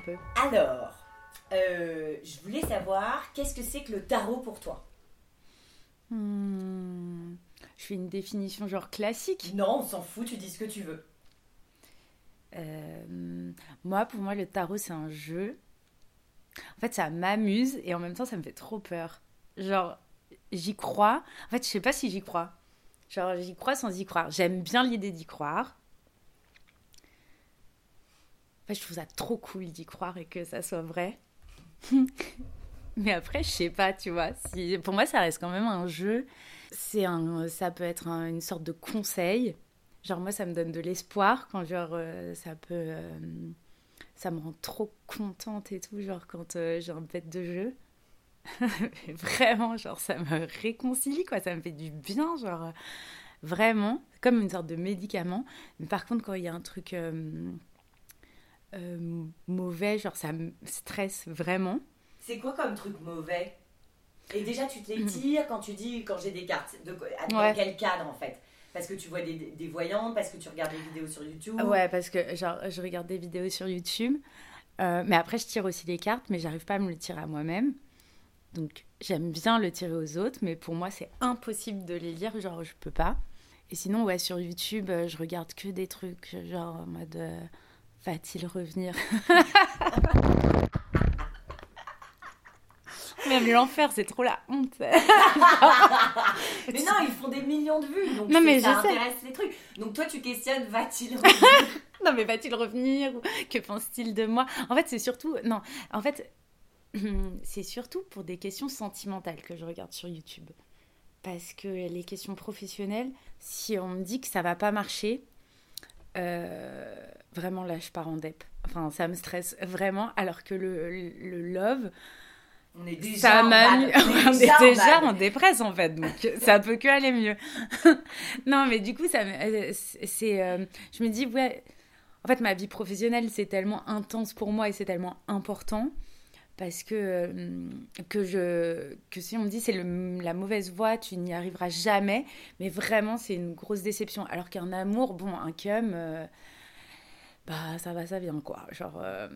Un peu. Alors, euh, je voulais savoir, qu'est-ce que c'est que le tarot pour toi? Hmm, Je fais une définition genre classique. Non, on s'en fout, tu dis ce que tu veux. Euh, moi, pour moi, le tarot, c'est un jeu. En fait, ça m'amuse et en même temps, ça me fait trop peur. Genre, j'y crois. En fait, je sais pas si j'y crois. Genre, j'y crois sans y croire. J'aime bien l'idée d'y croire. Fait, je trouve ça trop cool d'y croire et que ça soit vrai. Mais après, je sais pas, tu vois. Si, pour moi, ça reste quand même un jeu. C'est un, ça peut être un- une sorte de conseil. Genre, moi, ça me donne de l'espoir quand, genre, euh, ça peut. euh, ça me rend trop contente et tout, genre, quand euh, j'ai un bête de jeu. Vraiment, genre, ça me réconcilie, quoi. Ça me fait du bien, genre, vraiment. Comme une sorte de médicament. Mais par contre, quand il y a un truc euh, mauvais, genre, ça me stresse vraiment. C'est quoi comme truc mauvais? Et déjà, tu te les tires quand tu dis, quand j'ai des cartes. De, dans Ouais. quel cadre en fait? Parce que tu vois des, des voyantes, parce que tu regardes des vidéos sur YouTube Ouais, parce que genre, je regarde des vidéos sur YouTube, euh, mais après je tire aussi les cartes, mais j'arrive pas à me le tirer à moi-même. Donc j'aime bien le tirer aux autres, mais pour moi c'est impossible de les lire, genre je peux pas. Et sinon, ouais, sur YouTube, euh, je regarde que des trucs, genre en mode euh, va-t-il revenir Même l'enfer, c'est trop la honte. Mais non, ils font des millions de vues, donc Non, mais ça je sais. intéresse les trucs. Donc toi, tu questionnes, va-t-il Non, mais va-t-il revenir Que pense-t-il de moi? En fait, c'est surtout. Non, en fait, c'est surtout pour des questions sentimentales que je regarde sur YouTube. Parce que les questions professionnelles, si on me dit que ça va pas marcher, euh, vraiment là, je pars en dep. Enfin, ça me stresse vraiment. Alors que le, le, le love, On est déjà ça en m'a bad. mis. On est déjà en dépresse en fait, donc ça peut que aller mieux. non, mais du coup, ça, me- euh, c'est, euh, je me dis ouais. En fait, ma vie professionnelle, c'est tellement intense pour moi et c'est tellement important parce que euh, que je que si on me dit c'est la mauvaise voie, tu n'y arriveras jamais. Mais vraiment, c'est une grosse déception. Alors qu'un amour, bon, un cum, euh, bah ça va, ça vient quoi. Genre. euh,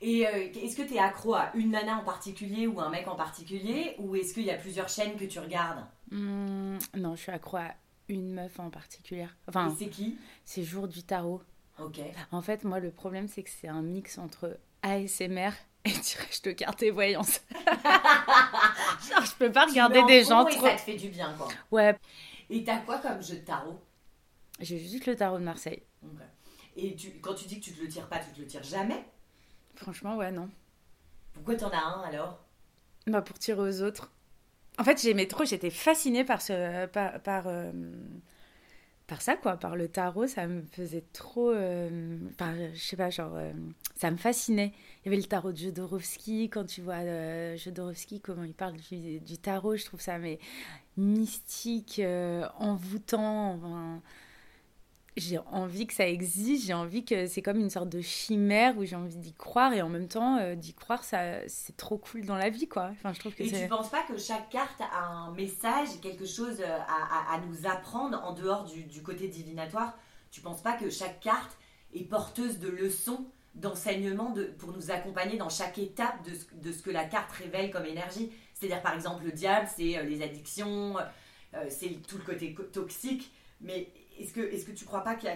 Et euh, est-ce que tu es accro à une nana en particulier ou un mec en particulier? Ou est-ce qu'il y a plusieurs chaînes que tu regardes? Hmm, non, je suis accro à une meuf en particulier. Enfin, c'est qui? c'est Jour du Tarot. Ok. En fait, moi, le problème, c'est que c'est un mix entre ASMR et tirage de cartes et voyance. Genre, je peux pas regarder Tu des gens et trop. ça te fait du bien, quoi. Ouais, Et t'as quoi comme jeu de tarot? J'ai juste le tarot de Marseille. Et tu, quand tu dis que tu te le tires pas, tu te le tires jamais? Franchement, ouais, non. Pourquoi t'en as un alors? Bah, pour tirer aux autres. En fait, j'aimais trop, j'étais fascinée par ce. par. par, euh, par ça, quoi, par le tarot, ça me faisait trop. euh, je sais pas, genre. euh, ça me fascinait. Il y avait le tarot de Jodorowsky, quand tu vois euh, comment il parle du, du tarot, je trouve ça mais mystique, euh, envoûtant. enfin, j'ai envie que ça existe, j'ai envie que c'est comme une sorte de chimère où j'ai envie d'y croire et en même temps euh, d'y croire ça c'est trop cool dans la vie quoi. Enfin je trouve que Et tu c'est penses pas que chaque carte a un message, quelque chose à, à- à nous apprendre en dehors du, du côté divinatoire? Tu penses pas que chaque carte est porteuse de leçons, d'enseignements de- pour nous accompagner dans chaque étape de ce, de ce que la carte révèle comme énergie? C'est-à-dire par exemple le diable, c'est euh, les addictions, euh, c'est tout le côté toxique, mais est-ce que, est que tu crois pas que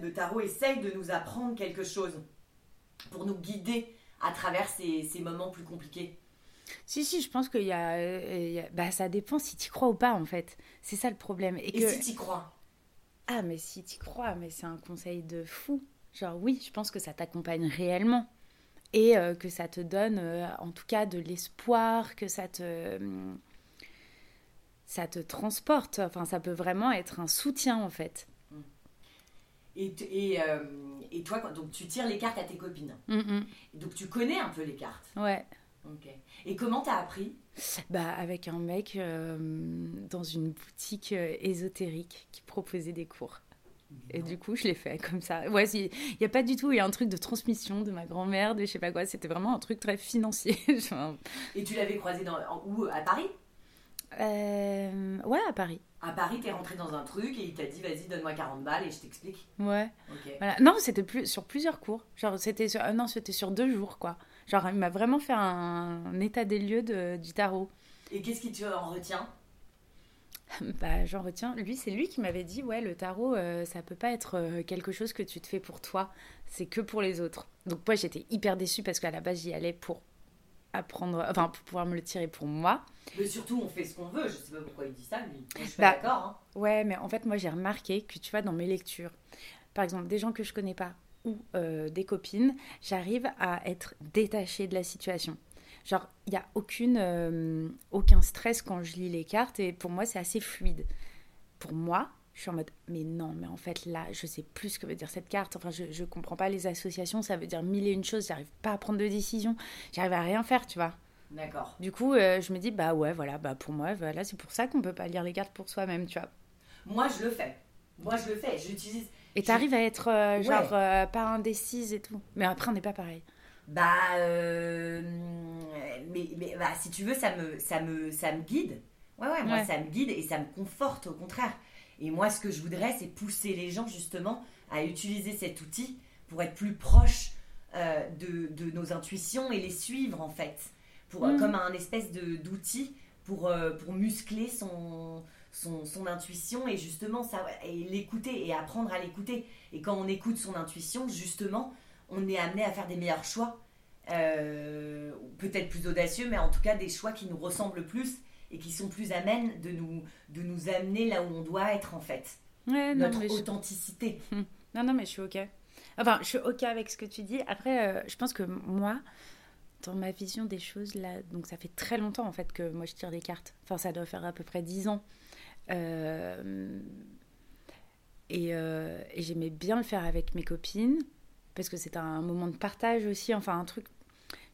le tarot essaye de nous apprendre quelque chose pour nous guider à travers ces- ces moments plus compliqués? Si, si, je pense y a. euh, y a- Bah, ça dépend si tu crois ou pas, en fait. C'est ça le problème. Et, Et que... si tu crois? Ah, mais si tu crois, mais c'est un conseil de fou. Genre, oui, je pense que ça t'accompagne réellement. Et euh, que ça te donne, euh, en tout cas, de l'espoir, que ça te. Ça te transporte. Enfin, ça peut vraiment être un soutien, en fait. Et, t- et, euh, et toi, donc tu tires les cartes à tes copines. Hum, hum. Donc tu connais un peu les cartes. Ouais. Ok. Et comment t'as appris? Bah, avec un mec euh, dans une boutique euh, ésotérique qui proposait des cours. Et du coup, je l'ai fait comme ça. Ouais, il n'y a pas du tout, il y a un truc de transmission de ma grand-mère, de je sais pas quoi. C'était vraiment un truc très financier. Et tu l'avais croisé dans, en- où? À Paris? Euh, ouais, à Paris. À Paris, t'es rentré dans un truc et il t'a dit vas-y, donne-moi 40 balles et je t'explique. Ouais. Voilà. Non, c'était plus sur plusieurs cours. Genre, c'était sur, ah non, c'était sur deux jours, quoi. Genre, il m'a vraiment fait un, un état des lieux de, du tarot. Et qu'est-ce qui tu en retient? Bah, j'en retiens. Lui, c'est lui qui m'avait dit, ouais, le tarot, euh, ça peut pas être euh, quelque chose que tu te fais pour toi. C'est que pour les autres. Donc, moi, j'étais hyper déçue parce qu'à la base, j'y allais pour apprendre, enfin, pour pouvoir me le tirer pour moi. Mais surtout, on fait ce qu'on veut. Je sais pas pourquoi il dit ça, lui. Moi, je suis Bah, d'accord. Hein. Ouais, mais en fait, moi, j'ai remarqué que, tu vois, dans mes lectures, par exemple, des gens que je connais pas ou euh, des copines, j'arrive à être détachée de la situation. Genre, il n'y a aucune, euh, aucun stress quand je lis les cartes et pour moi, c'est assez fluide. Pour moi, je suis en mode, mais non, mais en fait, là, je sais plus ce que veut dire cette carte. Enfin, je, je comprends pas les associations, ça veut dire mille et une choses, j'arrive pas à prendre de décision, j'arrive à rien faire, tu vois. D'accord. Du coup, euh, je me dis, bah ouais, voilà, bah pour moi, voilà, c'est pour ça qu'on peut pas lire les cartes pour soi-même, tu vois. Moi, je le fais. Moi, je le fais. J'utilise. Et t'arrives à être euh, genre Ouais. euh, pas indécise et tout. Mais après, on n'est pas pareil. Bah, mais, mais bah, si tu veux, ça me, ça me, ça me guide. Ouais, ouais, moi, Ouais. ça me guide et ça me conforte au contraire. Et moi, ce que je voudrais, c'est pousser les gens justement à utiliser cet outil pour être plus proche euh, de, de nos intuitions et les suivre en fait. Pour, Mm. Comme un espèce d'outil pour, euh, pour muscler son, son, son intuition et justement ça, et l'écouter et apprendre à l'écouter. Et quand on écoute son intuition, justement, on est amené à faire des meilleurs choix. Euh, peut-être plus audacieux, mais en tout cas des choix qui nous ressemblent plus et qui sont plus amènes de nous, de nous amener là où on doit être en fait. Ouais, non, Notre mais je... authenticité. non, non, mais je suis OK. Enfin, je suis OK avec ce que tu dis. Après, euh, je pense que moi, dans ma vision des choses, là, donc ça fait très longtemps en fait que moi je tire des cartes. Enfin, ça doit faire à peu près 10 ans. Euh, Et, euh, et j'aimais bien le faire avec mes copines parce que c'était un moment de partage aussi. Enfin, un truc.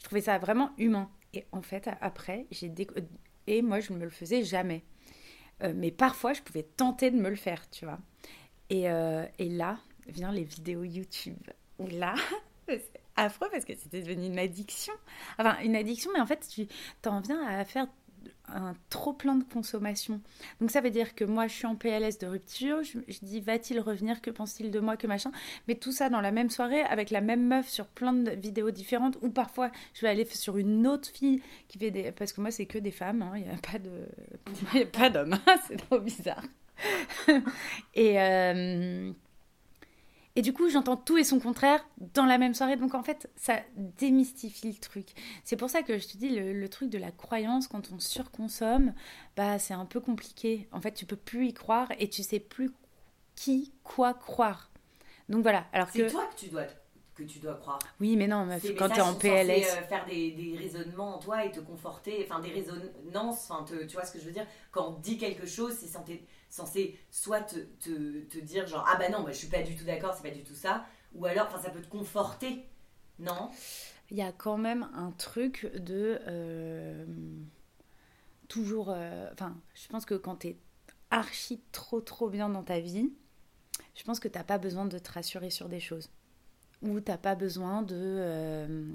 Je trouvais ça vraiment humain. Et en fait, après, j'ai déco- et moi, je ne me le faisais jamais. Euh, mais parfois, je pouvais tenter de me le faire, tu vois. Et, euh, et là, vient les vidéos YouTube. Là, c'est affreux parce que c'était devenu une addiction. Enfin, une addiction, mais en fait, tu t'en viens à faire un trop plein de consommation. Donc ça veut dire que moi je suis en PLS de rupture, je, dis va-t-il revenir, que pense-t-il de moi, que machin, mais tout ça dans la même soirée avec la même meuf sur plein de vidéos différentes ou parfois je vais aller sur une autre fille qui fait des... Parce que moi c'est que des femmes, hein, il n'y a pas de... Pas d'hommes, hein, c'est trop bizarre. et... euh, et du coup, j'entends tout et son contraire dans la même soirée. Donc en fait, ça démystifie le truc. C'est pour ça que je te dis, le, le truc de la croyance, quand on surconsomme, bah c'est un peu compliqué. En fait, tu peux plus y croire et tu sais plus qui, quoi croire. Donc voilà. Alors C'est que toi que tu dois, que tu dois croire. oui, mais non, Ces quand t'es messages en sont censés, PLS, euh, faire des, des raisonnements en toi et te conforter, enfin des résonances, enfin te- tu vois ce que je veux dire? Quand on dit quelque chose, c'est censé, censé soit te, te, te dire genre ah bah non, bah, je suis pas du tout d'accord, c'est pas du tout ça, ou alors ça peut te conforter, non? Il y a quand même un truc de euh, toujours. euh, Enfin, je pense que quand t'es archi trop trop bien dans ta vie, je pense que t'as pas besoin de te rassurer sur des choses. Ou t'as pas besoin de. euh,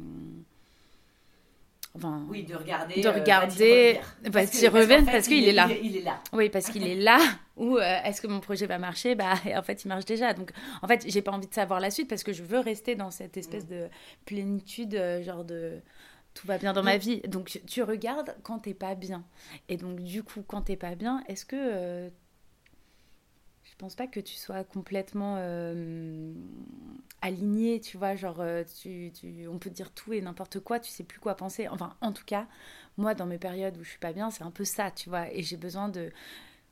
Enfin, Oui, de regarder. De euh, regarder, Parce qu'en fait, parce qu'il est là. Il, est là. Oui, parce qu'il est là. Ou euh, est-ce que mon projet va marcher? Bah, en fait, il marche déjà. Donc, en fait, j'ai pas envie de savoir la suite parce que je veux rester dans cette espèce de plénitude, euh, genre de tout va bien dans ma vie. Donc, tu regardes quand t'es pas bien. Et donc, du coup, quand t'es pas bien, est-ce que je pense pas que tu sois complètement euh, aligné, tu vois, genre euh, tu, tu- on peut te dire tout et n'importe quoi, tu sais plus quoi penser. Enfin, en tout cas, moi dans mes périodes où je suis pas bien, c'est un peu ça, tu vois, et j'ai besoin de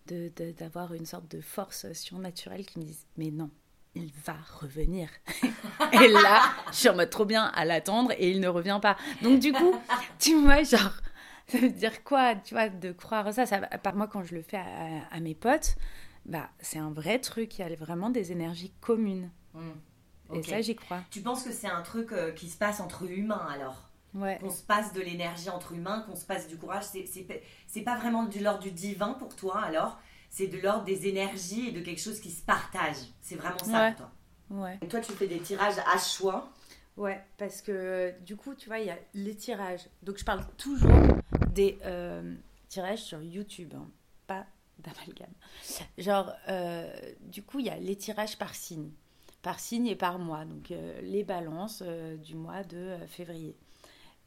de- de- d'avoir une sorte de force surnaturelle qui me dise mais non, il va revenir. et là, je suis en mode trop bien à l'attendre et il ne revient pas. Donc du coup, tu vois, genre ça veut dire quoi, tu vois, de croire ça, par moi quand je le fais à, à mes potes, bah c'est un vrai truc, il y a vraiment des énergies communes. Hmm. Et ça, j'y crois. Tu penses que c'est un truc euh, qui se passe entre humains alors? Ouais. Qu'on se passe de l'énergie entre humains, qu'on se passe du courage C'est- pas vraiment de l'ordre du divin pour toi alors? C'est de l'ordre des énergies et de quelque chose qui se partage. C'est vraiment ça Ouais. pour toi. Ouais. Et toi, tu fais des tirages à choix? Ouais, parce que du coup, tu vois, il y a les tirages. Donc, je parle toujours des euh, tirages sur YouTube, hein, pas d'amalgame. Genre, euh, du coup, il y a les tirages par signe, par signe et par mois, donc euh, les balances euh, du mois de février.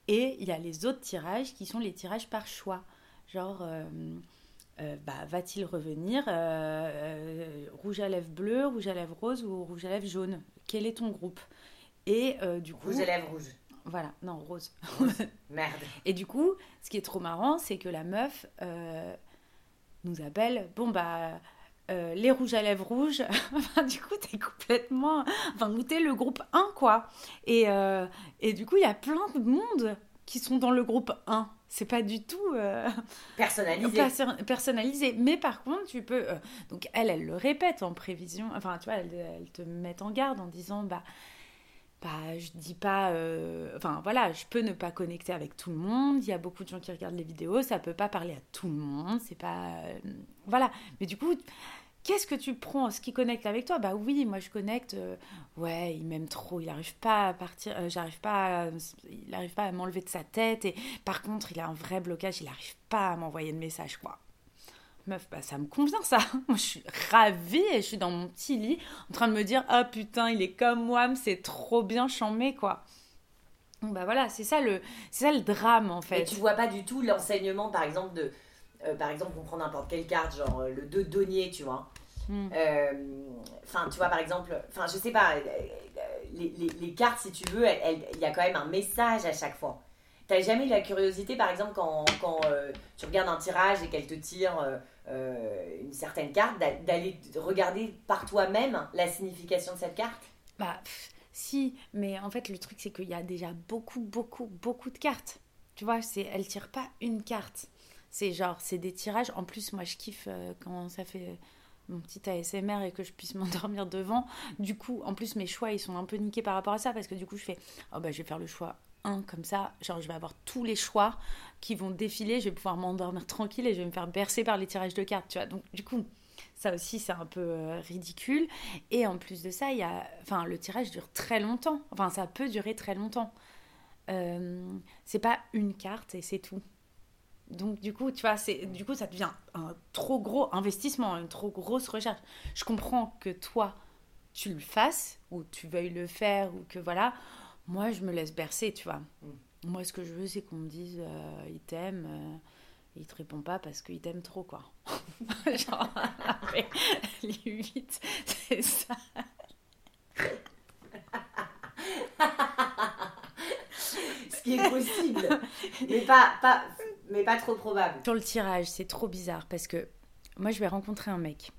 Et il y a les autres tirages qui sont les tirages par choix. Genre, bah, va-t-il revenir Rouge à lèvres bleu, rouge à lèvres rose ou rouge à lèvres jaune? Quel est ton groupe? Et du coup. Rouge à lèvres rouge. Voilà, non, rose. Merde. Et du coup, ce qui est trop marrant, c'est que la meuf nous appelle. Bon, bah, euh, les rouges à lèvres rouges. du coup, t'es complètement. Enfin, t'es le groupe 1, quoi. Et, euh, et du coup, il y a plein de monde qui sont dans le groupe 1. C'est pas du tout euh, personnalisé. personnalisé. Mais par contre, tu peux. donc, elle, elle le répète en prévision. Enfin, tu vois, elle, elle te met en garde en disant bah bah, je dis pas. Euh, enfin, voilà, je peux ne pas connecter avec tout le monde. Il y a beaucoup de gens qui regardent les vidéos. Ça peut pas parler à tout le monde. C'est pas. Euh, voilà. Mais du coup, qu'est-ce que tu prends Ce qui connecte avec toi? Bah oui, moi je connecte. Euh, ouais, il m'aime trop. Il n'arrive pas à partir. J'arrive pas. il n'arrive pas à m'enlever de sa tête. Et par contre, il a un vrai blocage. Il n'arrive pas à m'envoyer de message, quoi meuf, bah, ça me convient ça. Moi, je suis ravie et je suis dans mon petit lit en train de me dire, ah putain, il est comme moi, c'est trop bien chambé, quoi. Donc, bah voilà, c'est ça, le, ça le drame, en fait. Et tu vois pas du tout l'enseignement, par exemple, de. Euh, par exemple, on prend n'importe quelle carte, genre euh, le 2 denier, tu vois. Hmm. Euh, enfin, tu vois, par exemple, enfin, je sais pas, les, les, les cartes, si tu veux, il y a quand même un message à chaque fois. T'as jamais eu la curiosité, par exemple, quand, quand tu regardes un tirage et qu'elle te tire euh, une certaine carte, d'aller regarder par toi-même la signification de cette carte? Bah, si, mais en fait, le truc, c'est qu'il y a déjà beaucoup, beaucoup, beaucoup de cartes. Tu vois, elle tire pas une carte. C'est genre, c'est des tirages. En plus, moi, je kiffe euh, quand ça fait mon petit ASMR et que je puisse m'endormir devant. Du coup, en plus, mes choix, ils sont un peu niqués par rapport à ça parce que du coup, je fais, oh bah, je vais faire le choix comme ça, genre je vais avoir tous les choix qui vont défiler, je vais pouvoir m'endormir tranquille et je vais me faire bercer par les tirages de cartes, tu vois. Donc du coup, ça aussi c'est un peu euh, ridicule. Et en plus de ça, il y a, enfin, le tirage dure très longtemps. Enfin, ça peut durer très longtemps. Euh, c'est pas une carte et c'est tout. Donc du coup, tu vois, c'est du coup ça devient un trop gros investissement, une trop grosse recherche. Je comprends que toi tu le fasses ou tu veuilles le faire ou que voilà, moi, je me laisse bercer, tu vois. Mm. Moi, ce que je veux, c'est qu'on me dise euh, il t'aime. Euh, il te répond pas parce qu'il t'aime trop, quoi. Genre, les 8, c'est ça. ce qui est possible, mais pas, pas, mais pas trop probable. Sur le tirage, c'est trop bizarre parce que moi, je vais rencontrer un mec.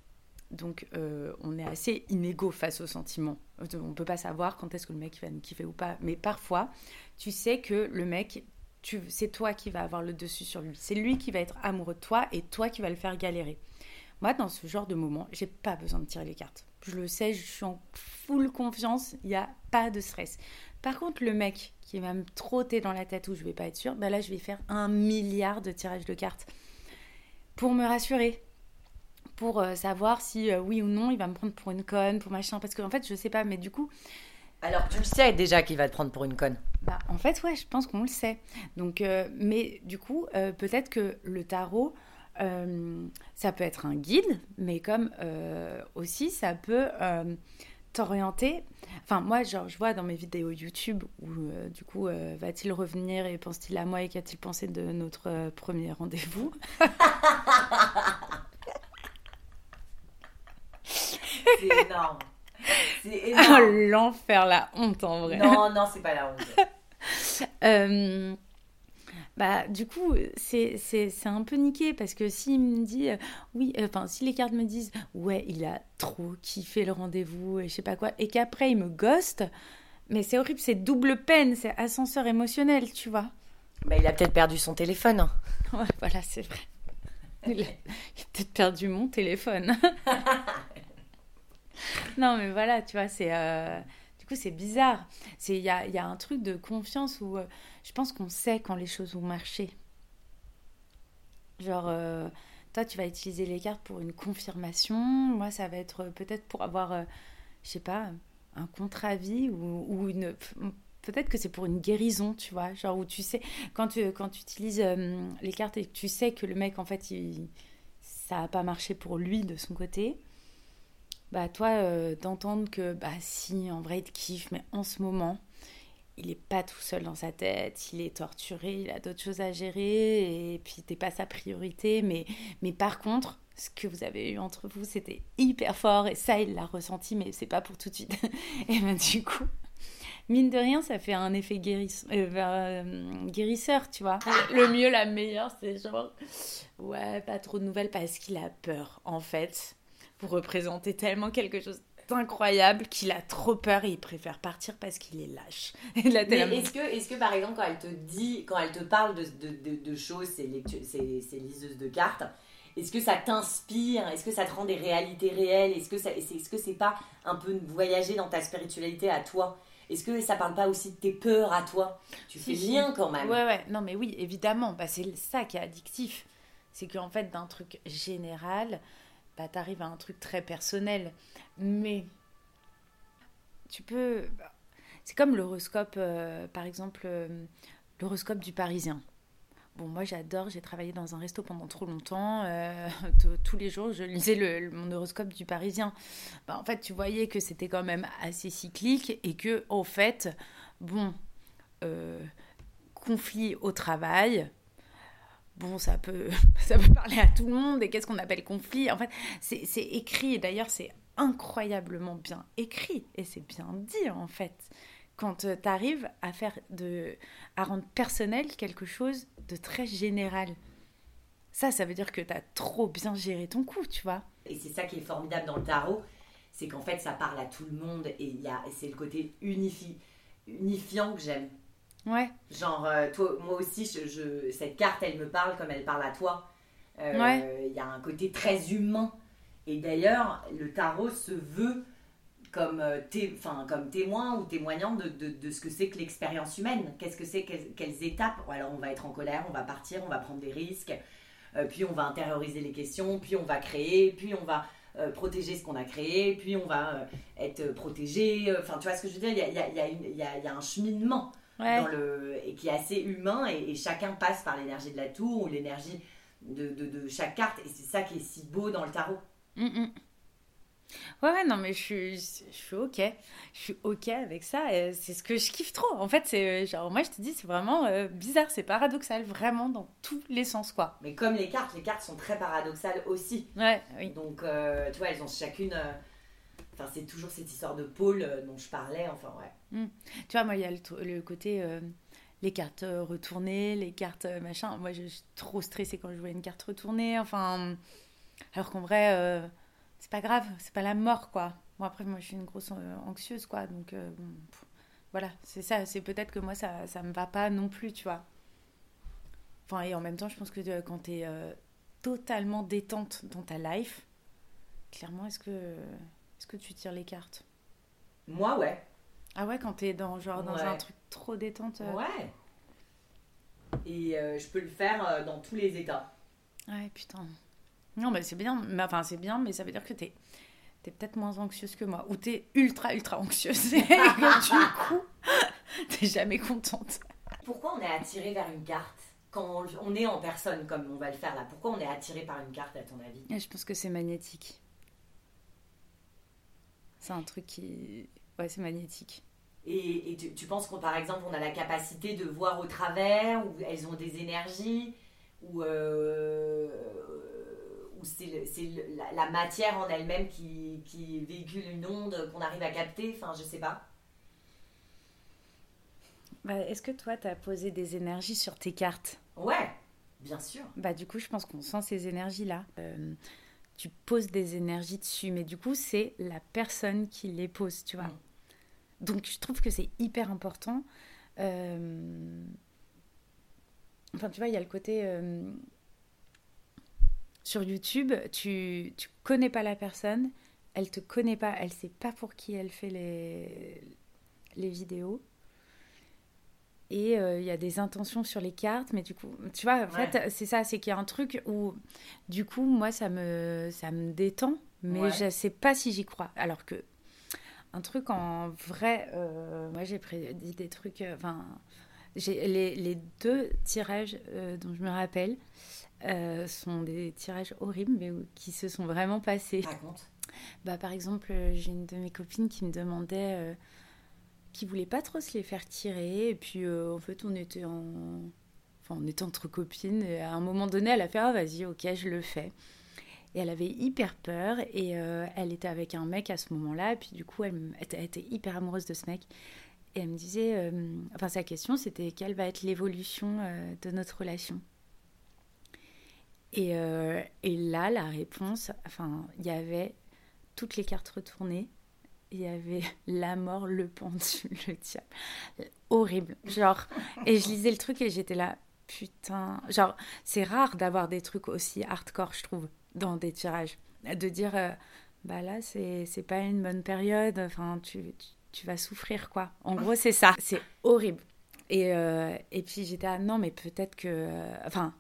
Donc, euh, on est assez inégaux face aux sentiments. On ne peut pas savoir quand est-ce que le mec va nous kiffer ou pas. Mais parfois, tu sais que le mec, c'est toi qui vas avoir le dessus sur lui. C'est lui qui va être amoureux de toi et toi qui vas le faire galérer. Moi, dans ce genre de moment, j'ai pas besoin de tirer les cartes. Je le sais, je suis en full confiance, il n'y a pas de stress. Par contre, le mec qui va me trotter dans la tête où je vais pas être sûre, ben là, je vais faire un milliard de tirages de cartes pour me rassurer, pour euh, savoir si euh, oui ou non il va me prendre pour une conne, pour machin. Parce qu'en fait, je sais pas, mais du coup. Alors, tu le sais déjà qu'il va te prendre pour une conne Bah, en fait, ouais, je pense qu'on le sait. Donc, euh, mais du coup, peut-être que le tarot, ça peut être un guide, mais comme aussi, ça peut t'orienter. Enfin, moi, genre, je vois dans mes vidéos YouTube où, du coup, va-t-il revenir et pense-t-il à moi et qu'a-t-il pensé de notre premier rendez-vous? C'est énorme. C'est énorme. Ah, l'enfer, la honte en vrai. Non, non, c'est pas la honte. Euh, bah, du coup, c'est un peu niqué parce que s'il me dit, euh, oui, euh, enfin, si les cartes me disent, ouais, il a trop kiffé le rendez-vous et je sais pas quoi, et qu'après il me ghost, mais c'est horrible, c'est double peine, c'est ascenseur émotionnel, tu vois. Bah, il a peut-être perdu son téléphone. Ouais, voilà, c'est vrai. Il a, a peut-être perdu mon téléphone. non, mais voilà, tu vois, c'est. Euh, du coup, c'est bizarre. Il y a, y a, un truc de confiance où euh, je pense qu'on sait quand les choses vont marcher. Genre, euh, toi, tu vas utiliser les cartes pour une confirmation. Moi, ça va être peut-être pour avoir, je sais pas, un contre-avis ou, ou une peut-être que c'est pour une guérison, tu vois, genre où tu sais, quand tu, quand utilises les cartes et que tu sais que le mec, en fait, il, ça n'a pas marché pour lui de son côté, bah toi, euh, d'entendre que bah si, en vrai, il te kiffe, mais en ce moment, il n'est pas tout seul dans sa tête, il est torturé, il a d'autres choses à gérer, et puis t'es pas sa priorité, mais, mais par contre, ce que vous avez eu entre vous, c'était hyper fort, et ça, il l'a ressenti, mais c'est pas pour tout de suite. et ben du coup, mine de rien, ça fait un effet guérisseur, euh, euh, guérisseur, tu vois. Le mieux, la meilleure, c'est genre, ouais, pas trop de nouvelles parce qu'il a peur, en fait. Vous représentez tellement quelque chose incroyable qu'il a trop peur et il préfère partir parce qu'il est lâche. Mais est-ce que, est que, par exemple, quand elle te dit, quand elle te parle de, de, de, choses, ces, liseuses de cartes, est-ce que ça t'inspire? Est-ce que ça te rend des réalités réelles? Est-ce que, c'est, que c'est pas un peu voyager dans ta spiritualité à toi? Est-ce que ça parle pas aussi de tes peurs à toi? Tu fais lien quand même. Ouais, ouais. Non, mais oui, évidemment. Bah, c'est ça qui est addictif. C'est qu'en fait, d'un truc général, bah, tu à un truc très personnel. Mais tu peux. C'est comme l'horoscope, euh, par exemple, euh, l'horoscope du Parisien. Bon, moi j'adore, j'ai travaillé dans un resto pendant trop longtemps. Euh, tous les jours, je lisais le, mon horoscope du Parisien. Bah, en fait, tu voyais que c'était quand même assez cyclique et que, au fait, bon, conflit au travail, bon, ça peut, ça peut parler à tout le monde. Et qu'est-ce qu'on appelle conflit? En fait, c'est écrit. Et d'ailleurs, c'est incroyablement bien écrit. Et c'est bien dit, en fait. Quand euh, tu arrives à faire de, à rendre personnel quelque chose de très général. Ça, ça veut dire que tu as trop bien géré ton coup, tu vois. Et c'est ça qui est formidable dans le tarot, c'est qu'en fait, ça parle à tout le monde et c'est le côté unifiant que j'aime. Ouais. Genre, euh, toi, moi aussi, je, cette carte, elle me parle comme elle parle à toi. Euh, il y a un côté très humain. Et d'ailleurs, le tarot se veut comme, euh, comme témoin ou témoignant de, de, ce que c'est que l'expérience humaine. Qu'est-ce que c'est, quelles, étapes? Alors, on va être en colère, on va partir, on va prendre des risques, puis on va intérioriser les questions, puis on va créer, puis on va protéger ce qu'on a créé, puis on va être protégé. Enfin, tu vois ce que je veux dire? Il y a, y, a, y, a, y a, un cheminement le, et qui est assez humain et, chacun passe par l'énergie de la tour ou l'énergie de, de, chaque carte et c'est ça qui est si beau dans le tarot. Mm, mm. Ouais, ouais, non, mais je suis, je suis ok. Je suis ok avec ça. C'est ce que je kiffe trop. En fait, c'est genre, moi, je te dis, c'est vraiment euh, bizarre, c'est paradoxal, vraiment dans tous les sens, quoi. Mais comme les cartes, les cartes sont très paradoxales aussi. Ouais, oui. Donc, euh, tu vois, elles ont chacune. Euh, enfin, c'est toujours cette histoire de pôle dont je parlais. Enfin, ouais. Hmm. Tu vois, moi, il y a le, côté euh, les cartes euh, retournées, les cartes euh, machin. Moi, je, suis trop stressée quand je vois une carte retournée. Enfin, alors qu'en vrai, c'est pas grave, c'est pas la mort, quoi. Bon, après, moi, je suis une grosse anxieuse, quoi. Donc, voilà, c'est ça. C'est peut-être que moi, ça, ça me va pas non plus, tu vois. Enfin, et en même temps, je pense que quand tu es totalement détente dans ta life, clairement, est-ce que, est-ce que tu tires les cartes Moi, ouais. Ah ouais, quand t'es dans, genre, dans un truc trop détente. Euh. Ouais. Et euh, je peux le faire euh, dans tous les états. Ouais, putain. Non, mais c'est bien. Mais, enfin, c'est bien, mais ça veut dire que t'es es, peut-être moins anxieuse que moi. Ou t'es ultra, ultra anxieuse. Et du coup, t'es jamais contente. Pourquoi on est attiré vers une carte quand on est en personne, comme on va le faire là? Pourquoi on est attiré par une carte, à ton avis? Je pense que c'est magnétique. C'est un truc qui. Ouais, c'est magnétique. Et, tu, penses qu'on, par exemple, on a la capacité de voir au travers, ou elles ont des énergies, ou, euh, c'est la, matière en elle-même qui, qui, véhicule une onde qu'on arrive à capter? Enfin, je sais pas. Bah, Est-ce que toi, tu as posé des énergies sur tes cartes? Ouais, bien sûr. Bah, du coup, je pense qu'on sent ces énergies-là. Euh, tu poses des énergies dessus, mais du coup, c'est la personne qui les pose, tu vois. Mm. Donc je trouve que c'est hyper important. Euh, enfin, tu vois, il y a le côté... Euh, sur YouTube, tu, tu connais pas la personne, elle te connaît pas, elle sait pas pour qui elle fait les, les vidéos. Et euh, il y a des intentions sur les cartes, mais du coup, tu vois, en fait, c'est ça, c'est qu'il y a un truc où, du coup, moi, ça me, ça me détend, mais je sais pas si j'y crois. Alors que un truc en vrai. Euh, moi, j'ai prédit des trucs. Euh, enfin, j'ai les, les, deux tirages dont je me rappelle. sont des tirages horribles, mais qui se sont vraiment passés. Raconte. Bah, par exemple, j'ai une de mes copines qui me demandait, qui voulait pas trop se les faire tirer, et puis euh, en fait, on était en, enfin, on entre copines, et à un moment donné, elle a fait, ah vas-y, ok, je le fais. Et elle avait hyper peur, et euh, elle était avec un mec à ce moment-là, et puis du coup, elle, était- hyper amoureuse de ce mec. Et elle me disait, euh, enfin, sa question, c'était quelle va être l'évolution de notre relation? Et, et là, la réponse, enfin, il y avait toutes les cartes retournées. Il y avait la mort, le pendu, le diable. Horrible. Genre, et je lisais le truc et j'étais là, putain. Genre, c'est rare d'avoir des trucs aussi hardcore, je trouve, dans des tirages. De dire, euh, bah là, c'est pas une bonne période, enfin, tu, tu, tu vas souffrir, quoi. En gros, c'est ça. C'est horrible. Et, euh, et puis j'étais, ah non, mais peut-être que. euh, Enfin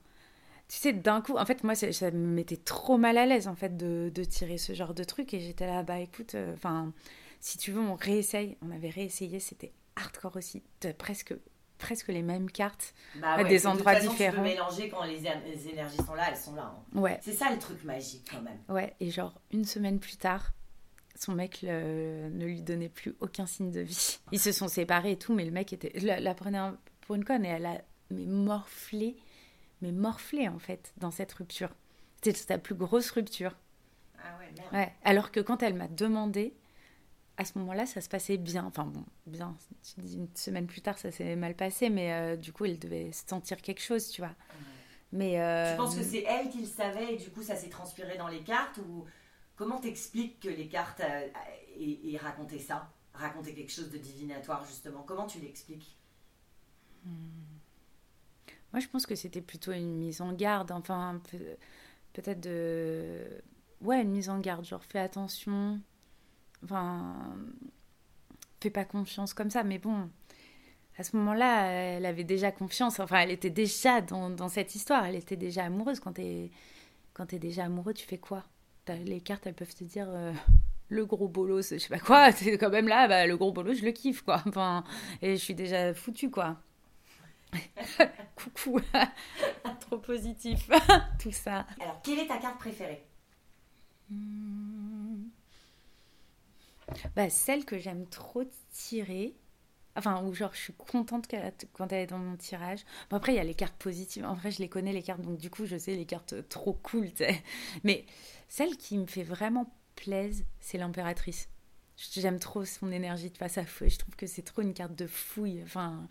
tu sais, d'un coup, en fait, moi, ça, ça me mettait trop mal à l'aise, en fait, de, de tirer ce genre de truc. Et j'étais là, bah écoute, enfin, si tu veux, on réessaye. On avait réessayé, c'était hardcore aussi. Presque, presque les mêmes cartes. Bah À ouais, des de toute endroits façon, Tu différents. peux mélanger quand les, énergies sont là, elles sont là. hein. Ouais, C'est ça le truc magique quand même. ouais. Et genre, une semaine plus tard, son mec le- ne lui donnait plus aucun signe de vie. Ils se sont séparés et tout, mais le mec était. La, la prenait pour une conne et elle a mais morflé, mais morflé, en fait, dans cette rupture. C'était sa plus grosse rupture. Ah ouais, merde. Ouais, alors que quand elle m'a demandé, à ce moment-là, ça se passait bien. Enfin bon, bien, tu dis une semaine plus tard, ça s'est mal passé, mais euh, du coup, elle devait sentir quelque chose, tu vois. Mais euh, Tu penses que c'est elle qui le savait et du coup ça s'est transpiré dans les cartes ou comment t'expliques que les cartes euh, aient, aient raconté ça Raconter quelque chose de divinatoire justement? Comment tu l'expliques? Moi, je pense que c'était plutôt une mise en garde. Enfin, peut- peut-être de... Ouais, une mise en garde, genre fais attention. Enfin, fais pas confiance comme ça. Mais bon, à ce moment-là, elle avait déjà confiance. Enfin, elle était déjà dans, cette histoire. Elle était déjà amoureuse. Quand t'es t'es déjà amoureux, tu fais quoi? Les cartes, elles peuvent te dire euh, le gros bolos, je sais pas quoi. C'est quand même là, bah, le gros bolos, je le kiffe, quoi. Enfin, et je suis déjà foutue, quoi. Coucou, trop positif, tout ça. Alors quelle est ta carte préférée? Bah, celle que j'aime trop tirer, enfin, où genre je suis contente quand elle est dans mon tirage. Bon, après, il y a les cartes positives. En vrai, je les connais, les cartes, donc du coup, je sais les cartes trop cool. Mais celle qui me fait vraiment plaise, c'est l'impératrice. J'aime trop son énergie de face à feu. Je trouve que c'est trop une carte de fouille. Enfin,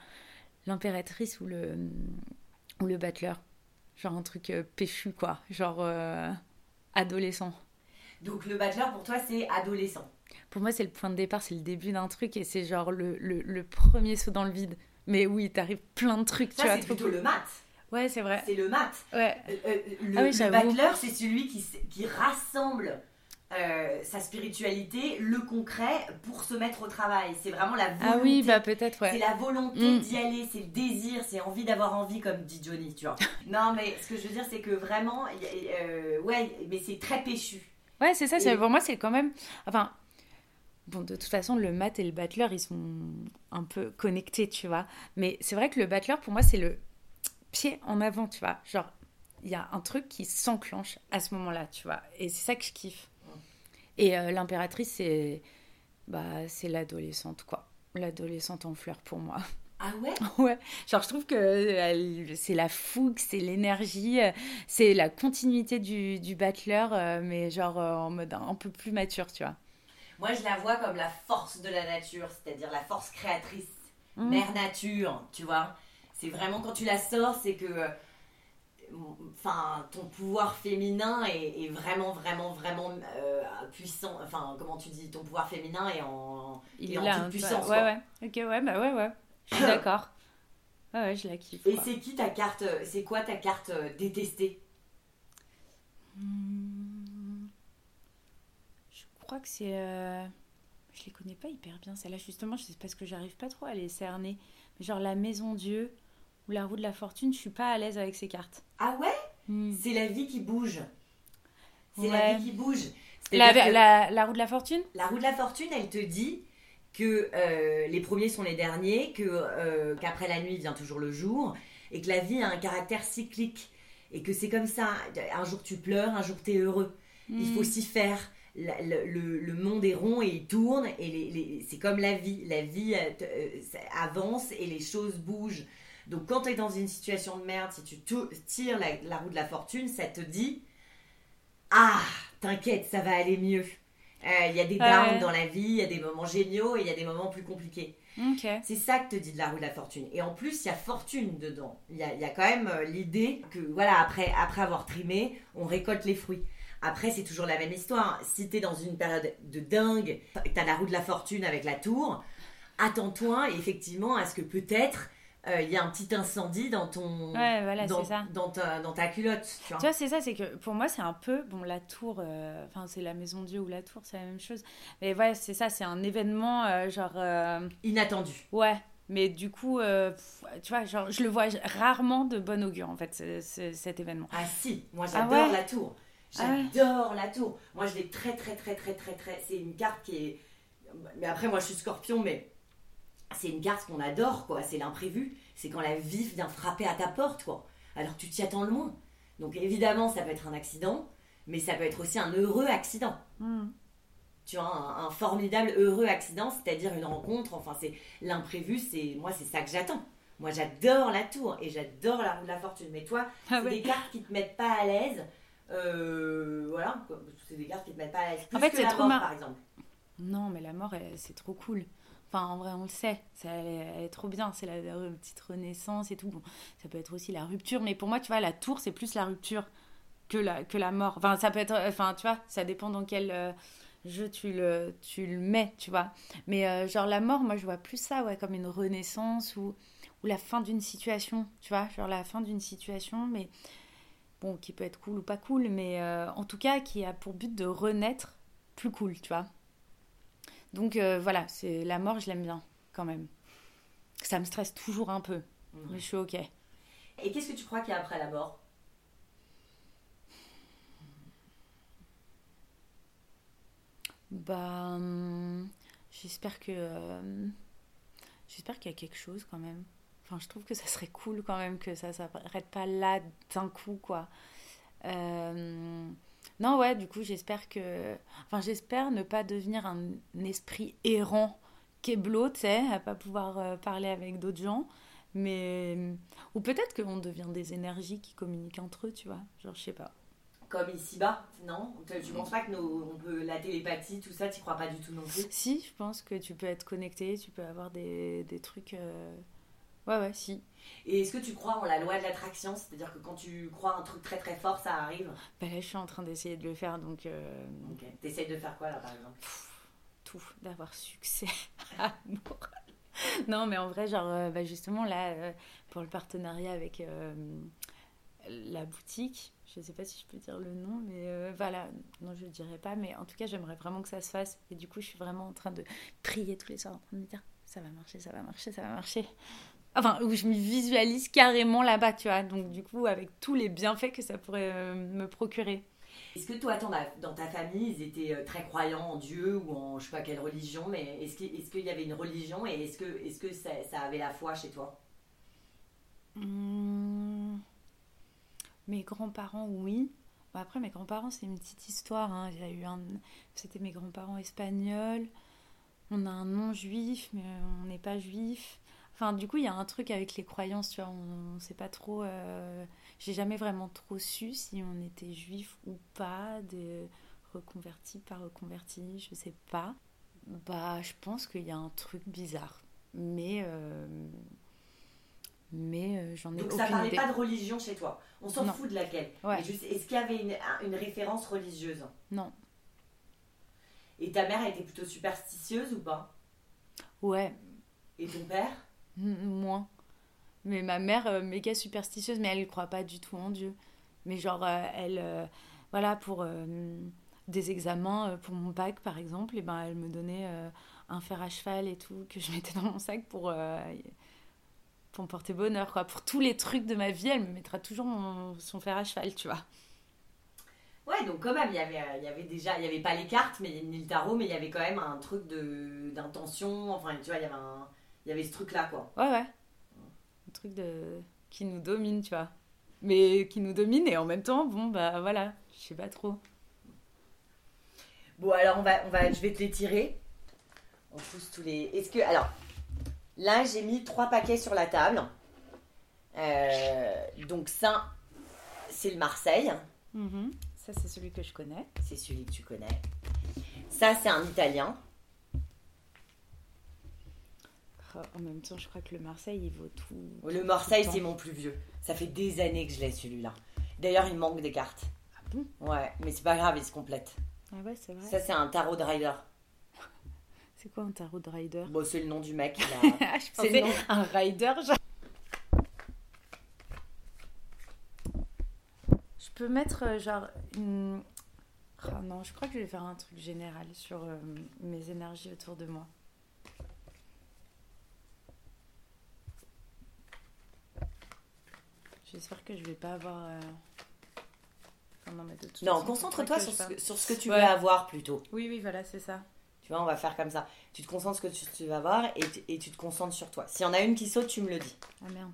l'impératrice ou le, ou le battleur. Genre un truc euh, péchu, quoi. Genre euh, adolescent. Donc le bachelor pour toi c'est adolescent. Pour moi, c'est le point de départ, c'est le début d'un truc et c'est genre le, le, le premier saut dans le vide. Mais oui, t'arrives plein de trucs, Ça c'est plutôt le mat. Ouais, c'est vrai. C'est le mat. Ouais. Euh, euh, le, Ah oui, le bachelor c'est celui qui, qui rassemble euh, sa spiritualité, le concret pour se mettre au travail. C'est vraiment la volonté. Ah oui, bah peut-être, C'est la volonté Mm. d'y aller, c'est le désir, c'est envie d'avoir envie, comme dit Johnny, tu vois. non, mais ce que je veux dire, c'est que vraiment, euh, ouais, mais c'est très péchu. Ouais, c'est ça. Et- Pour moi, c'est quand même. Enfin. Bon, de toute façon, le mat et le battleur, ils sont un peu connectés, tu vois. Mais c'est vrai que le battleur, pour moi, c'est le pied en avant, tu vois. Genre, il y a un truc qui s'enclenche à ce moment-là, tu vois. Et c'est ça que je kiffe. Et euh, l'impératrice, c'est. Bah, c'est l'adolescente, quoi. L'adolescente en fleurs pour moi. Ah ouais? Ouais, genre je trouve que c'est la fougue, c'est l'énergie, euh, c'est la continuité du, du battleur, euh, mais genre en mode un peu plus mature, tu vois. Moi, je la vois comme la force de la nature, c'est-à-dire la force créatrice, Mm. mère nature, tu vois. C'est vraiment quand tu la sors, c'est que. Enfin, ton pouvoir féminin est, est vraiment, vraiment, vraiment euh, puissant. Enfin, comment tu dis Ton pouvoir féminin est en, Il est est en là, toute hein, puissance. ouais, ouais, ok, ouais, bah ouais, ouais, je suis d'accord. Ouais, ouais, je la kiffe. Et c'est qui ta carte C'est quoi ta carte euh, détestée? Hmm. Je crois que c'est. euh, Je les connais pas hyper bien, celle-là, justement, je sais parce que j'arrive pas trop à les cerner. Mais genre la maison Dieu ou la roue de la fortune, je suis pas à l'aise avec ces cartes. Ah ouais? Hmm. C'est la vie qui bouge. C'est Ouais. la vie qui bouge. La, que la, la roue de la fortune? La roue de la fortune, elle te dit que euh, les premiers sont les derniers, que euh, qu'après la nuit vient toujours le jour, et que la vie a un caractère cyclique. et que c'est comme ça. Un jour tu pleures, un jour tu es heureux. Il faut Mm. s'y faire. La- le, le- le monde est rond et il tourne et les, les- c'est comme la vie. La vie euh, avance et les choses bougent. Donc quand tu es dans une situation de merde, si tu tires la, la roue de la fortune, ça te dit Ah, t'inquiète, ça va aller mieux. Euh, Il y a des downs Ouais. dans la vie, il y a des moments géniaux et il y a des moments plus compliqués. C'est ça que te dit de la roue de la fortune. Et en plus, il y a fortune dedans. Il y a, y a quand même euh, l'idée que, voilà, après, après avoir trimé, on récolte les fruits. Après, c'est toujours la même histoire. Si t'es dans une période de dingue, t'as la roue de la fortune avec la tour, attends-toi effectivement à ce que peut-être euh, il y a un petit incendie dans ton. Ouais, voilà, dans, c'est ça. dans ta, dans ta culotte. Tu vois. C'est ça, c'est que pour moi, c'est un peu, bon, la tour, euh, enfin, c'est la maison Dieu ou la tour, c'est la même chose. Mais ouais, c'est ça, c'est un événement, euh, genre, Inattendu. ouais. Mais du coup, pff, tu vois, genre, je le vois rarement de bon augure, en fait, ce- ce- cet événement. Ah si, moi Ah j'adore ouais la tour. Ah ouais. J'adore la tour. Moi je l'ai très très très très très très. C'est une carte qui est. Mais après moi je suis scorpion, mais c'est une carte qu'on adore quoi. C'est l'imprévu. C'est quand la vie vient frapper à ta porte quoi. Alors tu t'y attends loin. Donc évidemment ça peut être un accident, mais ça peut être aussi un heureux accident. Hmm. Tu vois, un, un formidable heureux accident, c'est-à-dire une rencontre. Enfin c'est l'imprévu. C'est moi c'est ça que j'attends. Moi j'adore la tour et j'adore la roue de la fortune. Mais toi Ah c'est ouais. des cartes qui te mettent pas à l'aise. Euh, voilà, c'est des cartes qui te mettent pas à l'aise. Plus En fait, que c'est la trop mort, mar- par exemple. Non, mais la mort, c'est trop cool. Enfin, en vrai, on le sait. Ça, elle, est, trop bien. C'est la, petite renaissance et tout. Bon, ça peut être aussi la rupture. Mais pour moi, tu vois, la tour, c'est plus la rupture que la, que la mort. Enfin, ça peut être. Enfin, tu vois, ça dépend dans quel euh, jeu tu le, tu le mets, tu vois. Mais euh, genre, la mort, moi, je vois plus ça, ouais, comme une renaissance ou, ou la fin d'une situation. Tu vois, genre la fin d'une situation, mais. Bon, qui peut être cool ou pas cool, mais euh, en tout cas, qui a pour but de renaître plus cool, tu vois. Donc euh, voilà, c'est la mort, je l'aime bien quand même. Ça me stresse toujours un peu, mais je suis ok. Et qu'est-ce que tu crois qu'il y a après la mort? Bah, hum, j'espère que euh, j'espère qu'il y a quelque chose quand même. Enfin, je trouve que ça serait cool quand même que ça s'arrête pas là d'un coup, quoi. Euh, non, ouais, du coup, j'espère que. Enfin, j'espère ne pas devenir un esprit errant keblo, tu sais, à pas pouvoir euh, parler avec d'autres gens. Mais. Ou peut-être qu'on devient des énergies qui communiquent entre eux, tu vois. Genre, je sais pas. Comme ici-bas, non? Tu penses pas que nos, on peut, la télépathie, tout ça, tu crois pas du tout non plus? Si, je pense que tu peux être connecté, tu peux avoir des, des trucs. euh, Ouais, ouais, si. Et est-ce que tu crois en la loi de l'attraction? C'est-à-dire que quand tu crois un truc très très fort, ça arrive? Bah là, je suis en train d'essayer de le faire, donc. euh, Ok. T'essayes de faire quoi là par exemple? Tout, d'avoir succès amour. non, mais en vrai, genre, euh, bah, justement, là, euh, pour le partenariat avec euh, la boutique, je sais pas si je peux dire le nom, mais euh, voilà, non, je ne dirais pas, mais en tout cas, j'aimerais vraiment que ça se fasse. Et du coup, je suis vraiment en train de prier tous les soirs, en train de me dire, ça va marcher, ça va marcher, ça va marcher. Enfin, où je me visualise carrément là-bas, tu vois. Donc, du coup, avec tous les bienfaits que ça pourrait euh, me procurer. Est-ce que toi, dans ta famille, ils étaient euh, très croyants en Dieu ou en je sais pas quelle religion, mais est-ce qu'il est y avait une religion et est-ce que, est -ce que ça, ça avait la foi chez toi? Hum, Mes grands-parents, oui. Après, mes grands-parents, c'est une petite histoire. hein. Il y a eu un... C'était mes grands-parents espagnols. On a un nom juif, mais on n'est pas juif. Enfin, du coup, il y a un truc avec les croyances, tu vois. On ne sait pas trop. euh, J'ai jamais vraiment trop su si on était juif ou pas, de reconverti, pas reconverti, je sais pas. Bah, je pense qu'il y a un truc bizarre. Mais. euh, Mais euh, j'en ai Donc aucune ça parlait idée. pas de religion chez toi. On s'en fout de laquelle. Ouais. Est-ce qu'il y avait une, un- une référence religieuse? Non. Et ta mère était plutôt superstitieuse ou pas? Ouais, Et ton père? Moins. Mais ma mère, euh, méga superstitieuse, mais elle ne croit pas du tout en Dieu. Mais genre, euh, elle, euh, voilà, pour euh, des examens, pour mon bac par exemple, et ben, elle me donnait un fer à cheval et tout, que je mettais dans mon sac pour, pour me porter bonheur, quoi. Pour tous les trucs de ma vie, elle me mettra toujours mon- son fer à cheval, tu vois. Ouais, donc quand même, il y avait, il y avait déjà, il y avait pas les cartes, mais ni le tarot, mais il y avait quand même un truc d'intention. Enfin, tu vois, il y avait il y avait ce truc-là, quoi. Ouais, ouais. Un truc de... qui nous domine, tu vois. mais qui nous domine et en même temps, bon, bah voilà, je sais pas trop. Bon, alors on va, on va, je vais te les tirer. On pousse tous les. Est-ce que. Alors, là, j'ai mis trois paquets sur la table. Euh, donc, ça, c'est le Marseille. Mhm. Ça, c'est celui que je connais. C'est celui que tu connais. Ça, c'est un italien. Oh, en même temps, je crois que le Marseille, il vaut tout. Le Marseille, c'est mon plus vieux. Ça fait des années que je l'ai celui-là. D'ailleurs, il manque des cartes. Ah bon? Ouais, mais c'est pas grave, il se complète. Ah ouais, c'est vrai. Ça, c'est un tarot de rider. C'est quoi un tarot de rider? Bon, c'est le nom du mec. a- Ah, je C'est pensais le nom. un rider. genre. Je peux mettre euh, genre une. Ah non, je crois que je vais faire un truc général sur euh, mes énergies autour de moi. J'espère que je vais pas avoir. euh, non, concentre-toi sur, sur ce que tu Ouais. veux avoir plutôt. Oui, oui, voilà, c'est ça. Tu vois, on va faire comme ça. Tu te concentres sur ce que tu, tu vas voir et, tu- et tu te concentres sur toi. S'il y en a une qui saute, tu me le dis. Ah merde.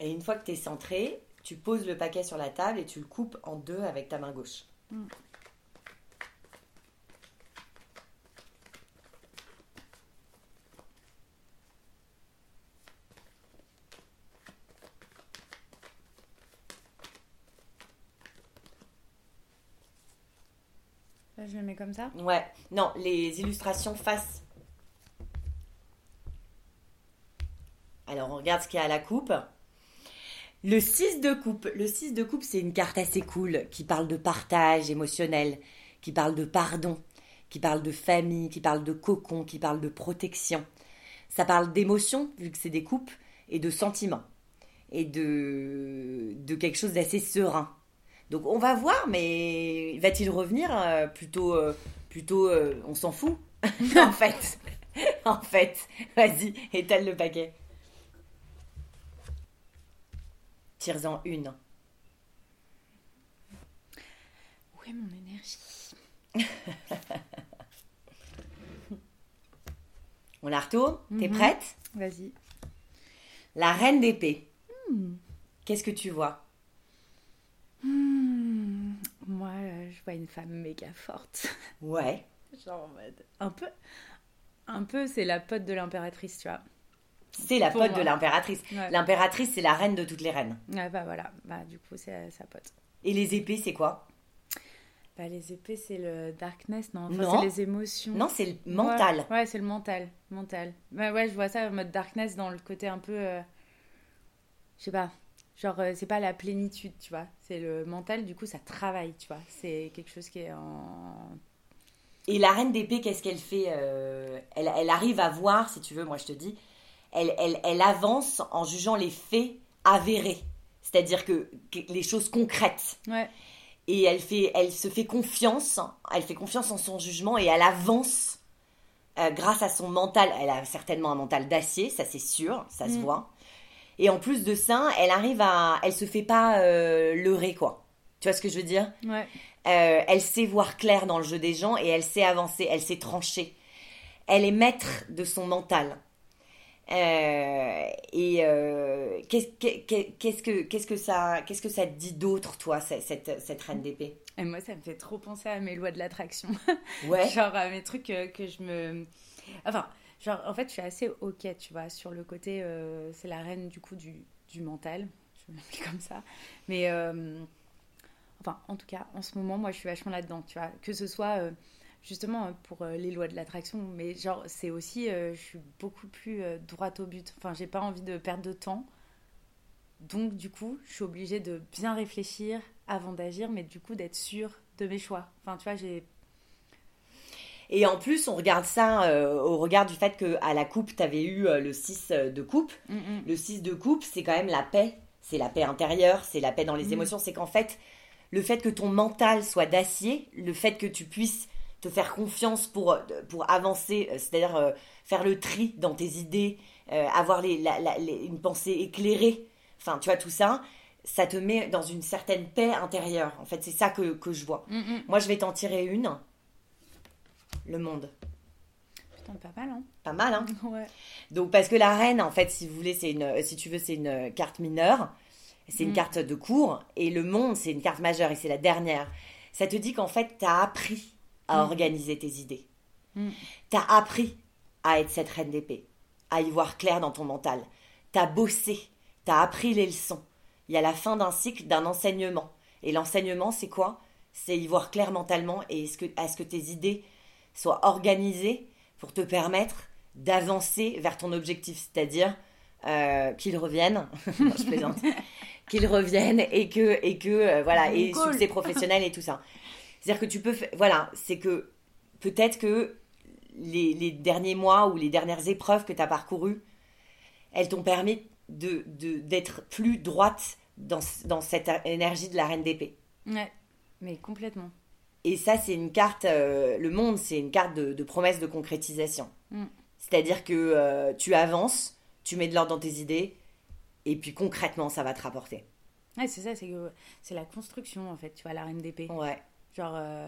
Et une fois que tu es centré, tu poses le paquet sur la table et tu le coupes en deux avec ta main gauche. Mm. Je mets comme ça. Ouais, non, les illustrations face. Alors, on regarde ce qu'il y a à la coupe. Le 6 de coupe. Le 6 de coupe, c'est une carte assez cool qui parle de partage émotionnel, qui parle de pardon, qui parle de famille, qui parle de cocon, qui parle de protection. Ça parle d'émotion, vu que c'est des coupes, et de sentiments. Et de, de quelque chose d'assez serein. Donc on va voir, mais va-t-il revenir euh, plutôt, euh, plutôt, euh, on s'en fout en fait, en fait, vas-y, étale le paquet. Tire-en une. Où est mon énergie? On la retourne? T'es Mhm. prête? Vas-y. La reine d'épée. Qu'est-ce que tu vois Hmm, Moi, euh, je vois une femme méga forte. Ouais. Genre en mode. Un peu. Un peu, c'est la pote de l'impératrice, tu vois. C'est la Pour pote moi. de l'impératrice. Ouais. L'impératrice, c'est la reine de toutes les reines. Ouais, bah voilà. Bah, du coup, c'est euh, sa pote. Et les épées, c'est quoi? Bah, les épées, c'est le darkness, non? Enfin, Non. C'est les émotions. Non, c'est le mental. Ouais, ouais, c'est le mental. Mental. Ouais, ouais, je vois ça en mode darkness dans le côté un peu. euh, Je sais pas. Genre, euh, c'est pas la plénitude, tu vois. C'est le mental, du coup, ça travaille, tu vois. C'est quelque chose qui est en. Et la reine d'épée, qu'est-ce qu'elle fait Euh, elle, elle arrive à voir, si tu veux, moi je te dis, elle, elle, elle avance en jugeant les faits avérés, c'est-à-dire que, que les choses concrètes. Ouais. Et elle, fait, elle se fait confiance, elle fait confiance en son jugement et elle avance euh, grâce à son mental. Elle a certainement un mental d'acier, ça c'est sûr, ça se Mm. voit. Et en plus de ça, elle arrive à, elle se fait pas euh, leurrer quoi. Tu vois ce que je veux dire? Ouais. euh, elle sait voir clair dans le jeu des gens et elle sait avancer, elle sait trancher. Elle est maître de son mental. Euh, et qu'est-ce qu'est- qu'est-ce que qu'est-ce que ça qu'est-ce que ça te dit d'autre toi cette, cette, cette reine d'épée? Et moi, ça me fait trop penser à mes lois de l'attraction. Ouais. genre à mes trucs que je me. Enfin, genre, en fait, je suis assez ok, tu vois, sur le côté. euh, c'est la reine du coup du, du mental. Je comme ça. Mais. euh, Enfin, en tout cas, en ce moment, moi, je suis vachement là-dedans, tu vois. Que ce soit euh, justement pour les lois de l'attraction, mais genre, c'est aussi. je suis beaucoup plus droite au but. Enfin, j'ai pas envie de perdre de temps. Donc, du coup, je suis obligée de bien réfléchir avant d'agir, mais du coup, d'être sûre de mes choix. Enfin, tu vois, j'ai Et en plus, on regarde ça euh, au regard du fait que à la coupe, tu avais eu euh, le 6 de coupe. Mm, mm. Le 6 de coupe, c'est quand même la paix. C'est la paix intérieure, c'est la paix dans les Mhm. émotions. C'est qu'en fait, le fait que ton mental soit d'acier, le fait que tu puisses te faire confiance pour, pour avancer, euh, c'est-à-dire euh, faire le tri dans tes idées, euh, avoir les, la- la- les- une pensée éclairée, enfin, tu vois, tout ça, ça te met dans une certaine paix intérieure. En fait, c'est ça que, que je vois. Mm, mm. Moi, je vais t'en tirer une. Le monde. Putain, pas mal, hein Pas mal, hein Ouais. Donc, parce que la reine, en fait, si vous voulez, c'est une, si tu veux, c'est une carte mineure. C'est une Mm. carte de cours. Et le monde, c'est une carte majeure et c'est la dernière. Ça te dit qu'en fait, tu as appris à Mm. organiser tes idées. Mm. Tu as appris à être cette reine d'épée, à y voir clair dans ton mental. Tu as bossé, tu as appris les leçons. Il y a la fin d'un cycle, d'un enseignement. Et l'enseignement, c'est quoi? C'est y voir clair mentalement et est-ce que, à ce que tes idées soient organisées pour te permettre d'avancer vers ton objectif, c'est-à-dire euh, qu'ils reviennent, je plaisante, qu'ils reviennent et que, et que euh, voilà, et Cool. succès professionnel et tout ça. C'est-à-dire que tu peux, voilà, c'est que peut-être que les, les derniers mois ou les dernières épreuves que tu as parcourues, elles t'ont permis de, de- d'être plus droite dans, dans cette énergie de la reine d'épée. Ouais. Mais complètement. Et ça, c'est une carte, euh, le monde, c'est une carte de, de promesse de concrétisation. Mm. C'est-à-dire que euh, tu avances, tu mets de l'ordre dans tes idées, et puis concrètement, ça va te rapporter. Ouais, c'est ça, c'est que c'est la construction, en fait, tu vois, la reine d'épée. Ouais. Genre. euh,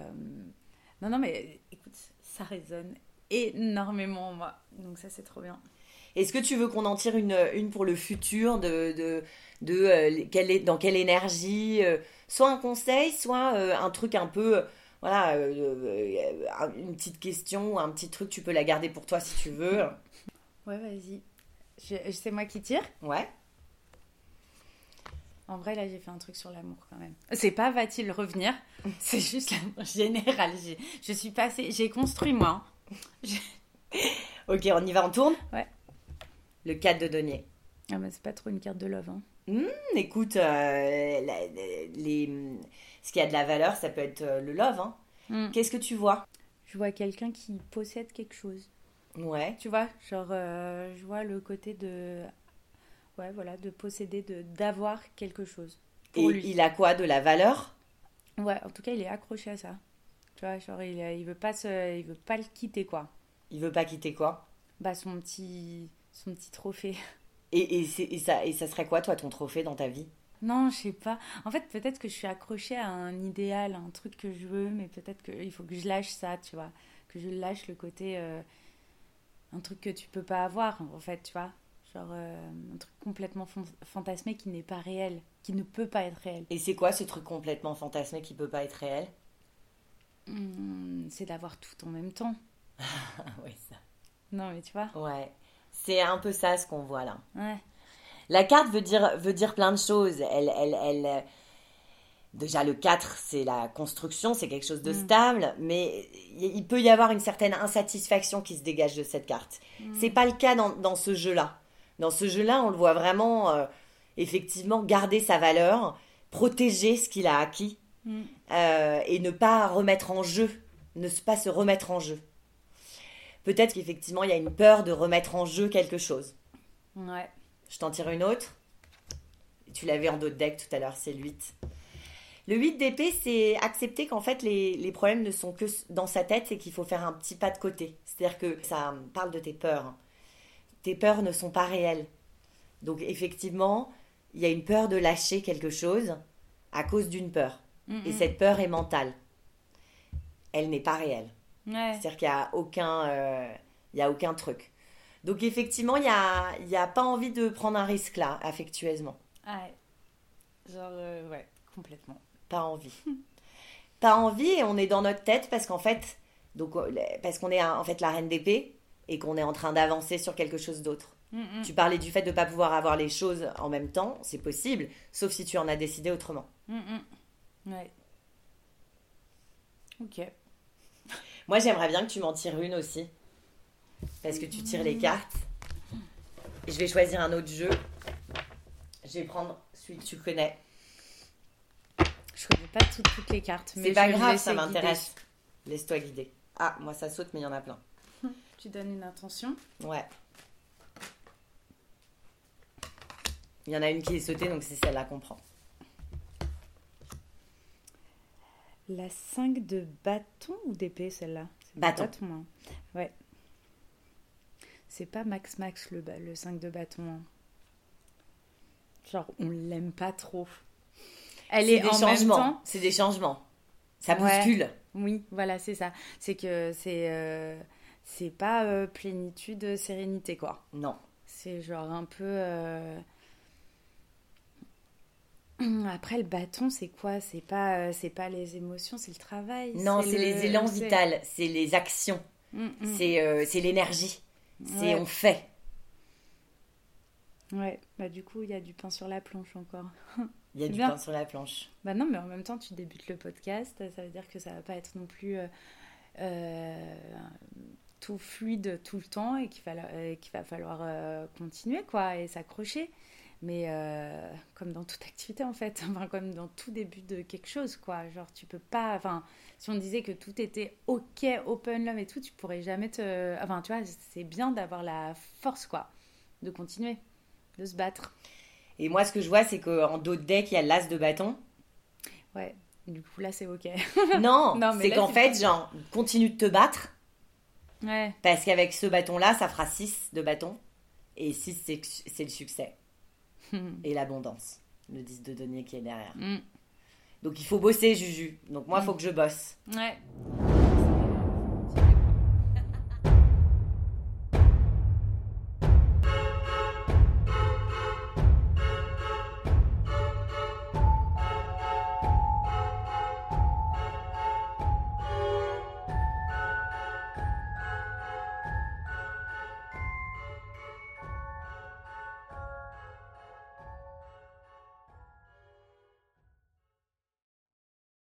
Non, non, mais écoute, ça résonne énormément en moi. Donc, ça, c'est trop bien. Est-ce que tu veux qu'on en tire une, une pour le futur de, de, de euh, quelle est, dans quelle énergie euh, Soit un conseil, soit euh, un truc un peu. Euh, voilà, euh, euh, une petite question, un petit truc, tu peux la garder pour toi si tu veux. Ouais, vas-y. C'est moi qui tire? Ouais. En vrai, là, j'ai fait un truc sur l'amour quand même. C'est pas va-t-il revenir? C'est juste l'amour général. Je suis passée. J'ai construit moi. hein. Ok, on y va, on tourne? Ouais. Le 4 de denier. Ah, bah, c'est pas trop une carte de love. Hein. Hum, écoute, euh, la- les, ce qui a de la valeur, ça peut être euh, le love. hein. Hmm. Qu'est-ce que tu vois? Je vois quelqu'un qui possède quelque chose. Ouais. Tu vois, genre, euh, je vois le côté de. Ouais, voilà, de posséder, de d'avoir quelque chose. Et lui. il a quoi De la valeur? Ouais, en tout cas, il est accroché à ça. Tu vois, genre, il, il veut pas se, il veut pas le quitter, quoi. Il veut pas quitter quoi? Bah, son petit, son petit trophée. et, et, c'est- et ça, et ça serait quoi, toi, ton trophée dans ta vie? Non, je sais pas. En fait, peut-être que je suis accrochée à un idéal, un truc que je veux, mais peut-être qu'il faut que je lâche ça, tu vois. Que je lâche le côté. euh, un truc que tu peux pas avoir, en fait, tu vois. Genre, euh, un truc complètement fan- fantasmé qui n'est pas réel, qui ne peut pas être réel. Et c'est quoi ce truc complètement fantasmé qui peut pas être réel? Hmm, c'est d'avoir tout en même temps. Ah ouais, ça. Non, mais tu vois. Ouais. C'est un peu ça ce qu'on voit là. Ouais. La carte veut dire, veut dire plein de choses. Elle, elle, elle, déjà, le 4, c'est la construction, c'est quelque chose de Mm. stable, mais il peut y avoir une certaine insatisfaction qui se dégage de cette carte. C'est pas le cas dans, dans ce jeu-là. Dans ce jeu-là, on le voit vraiment, euh, effectivement, garder sa valeur, protéger ce qu'il a acquis Mm. euh, et ne pas remettre en jeu, ne pas se remettre en jeu. Peut-être qu'effectivement, il y a une peur de remettre en jeu quelque chose. Ouais. Je t'en tire une autre. Tu l'avais en dos de deck tout à l'heure, c'est le 8. Le 8 d'épée, c'est accepter qu'en fait les, les problèmes ne sont que dans sa tête et qu'il faut faire un petit pas de côté. C'est-à-dire que ça parle de tes peurs. Tes peurs ne sont pas réelles. Donc effectivement, il y a une peur de lâcher quelque chose à cause d'une peur. Mm, Et cette peur est mentale. Elle n'est pas réelle. Ouais. C'est-à-dire qu'il n'y a aucun, euh, il y a aucun truc. Donc effectivement, il n'y a, y a pas envie de prendre un risque là, affectueusement. Ouais. Genre, euh, ouais, complètement. Pas envie. pas envie et on est dans notre tête parce qu'en fait, donc, euh, parce qu'on est en fait la reine d'épée et qu'on est en train d'avancer sur quelque chose d'autre. Mm, mm. Tu parlais du fait de ne pas pouvoir avoir les choses en même temps, c'est possible, sauf si tu en as décidé autrement. Mm. Ouais. Ok. Moi, j'aimerais bien que tu m'en tires une aussi. Parce que tu tires les cartes. Et je vais choisir un autre jeu. Je vais prendre celui que tu connais. Je connais pas toutes, toutes les cartes, mais C'est pas grave, ça m'intéresse. Laisse-toi guider. Ah, moi ça saute, mais il y en a plein. Tu donnes une intention. Ouais. Il y en a une qui est sautée, donc c'est celle-là qu'on prend. La 5 de bâton ou d'épée, celle-là? C'est Bâton. hein. Ouais. C'est pas Max Max le, le 5 de bâton. hein. Genre, on l'aime pas trop. Elle C'est est des en même changements. temps. C'est des changements. Ça Ouais. bouscule. Oui, voilà, c'est ça. C'est que c'est. euh, c'est pas euh, plénitude, sérénité, quoi. Non. C'est genre un peu. euh, Après, le bâton, c'est quoi? C'est pas, c'est pas les émotions, c'est le travail. Non, c'est le- les élans vitaux, c'est les actions, Mm, c'est c'est l'énergie, c'est Ouais. on fait. Ouais, bah du coup, il y a du pain sur la planche encore. Il y a du bien. pain sur la planche. Bah non, mais en même temps, tu débutes le podcast, ça veut dire que ça va pas être non plus euh, euh, tout fluide tout le temps et qu'il va, euh, qu'il va falloir euh, continuer, quoi, et s'accrocher. Mais euh, comme dans toute activité, en fait, enfin, comme dans tout début de quelque chose, quoi. Genre, tu peux pas. Enfin, si on disait que tout était OK, open love et tout, tu pourrais jamais te. Enfin, tu vois, c'est bien d'avoir la force, quoi, de continuer, de se battre. Et moi, ce que je vois, c'est qu'en dos de deck, il y a l'as de bâton. Ouais, du coup, là, c'est OK. Non, Non, mais c'est là, qu'en fait, genre, continue de te battre, ouais. parce qu'avec ce bâton-là, ça fera 6 de bâton. Et 6, c'est c'est le succès et l'abondance. Le 10 de denier qui est derrière. Mm. Donc il faut bosser, Juju. Donc moi, il faut que je bosse. Ouais.